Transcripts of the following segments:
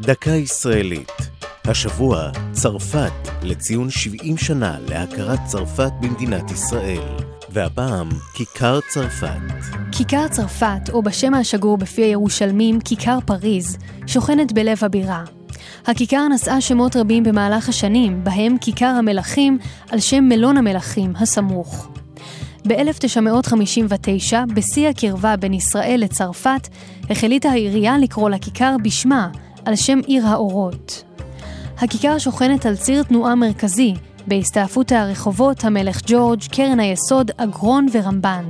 דקה ישראלית. השבוע, צרפת, לציון 70 שנה להכרת צרפת במדינת ישראל. והפעם, כיכר צרפת. כיכר צרפת, או בשם השגור בפי הירושלמים, כיכר פריז, שוכנת בלב הבירה. הכיכר נשאה שמות רבים במהלך השנים, בהם כיכר המלכים על שם מלון המלכים הסמוך. ב-1959, בשיא הקרבה בין ישראל לצרפת, החליטה העירייה לקרוא לכיכר בשמה, על שם עיר האורות. הכיכר שוכנת על ציר תנועה מרכזי, בהסתעפות הרחובות המלך ג'ורג', קרן היסוד, אגרון ורמב"ן.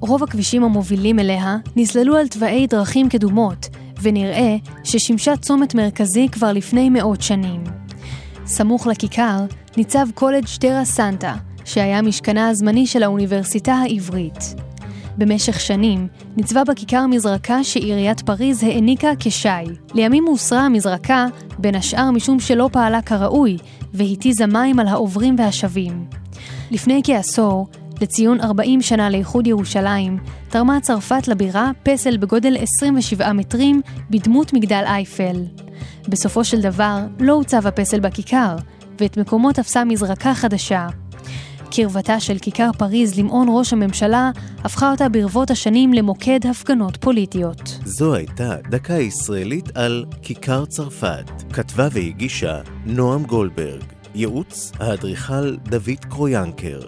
רוב הכבישים המובילים אליה נסללו על תוואי דרכים קדומות, ונראה ששימשה צומת מרכזי כבר לפני מאות שנים. סמוך לכיכר ניצב קולג' טרה סנטה, שהיה משכנה הזמני של האוניברסיטה העברית. במשך שנים ניצבה בכיכר מזרקה שעיריית פריז העניקה כשי. לימים הוסרה המזרקה, בין השאר משום שלא פעלה כראוי, והתיזה מים על העוברים והשבים. לפני כעשור, לציון 40 שנה לאיחוד ירושלים, תרמה צרפת לבירה פסל בגודל 27 מטרים בדמות מגדל אייפל. בסופו של דבר, לא הוצב הפסל בכיכר, ואת מקומו תפסה מזרקה חדשה. קרבתה של כיכר פריז למעון ראש הממשלה הפכה אותה ברבות השנים למוקד הפגנות פוליטיות. זו הייתה דקה ישראלית על כיכר צרפת. כתבה והגישה נועם גולדברג. ייעוץ האדריכל דוד קרויאנקר.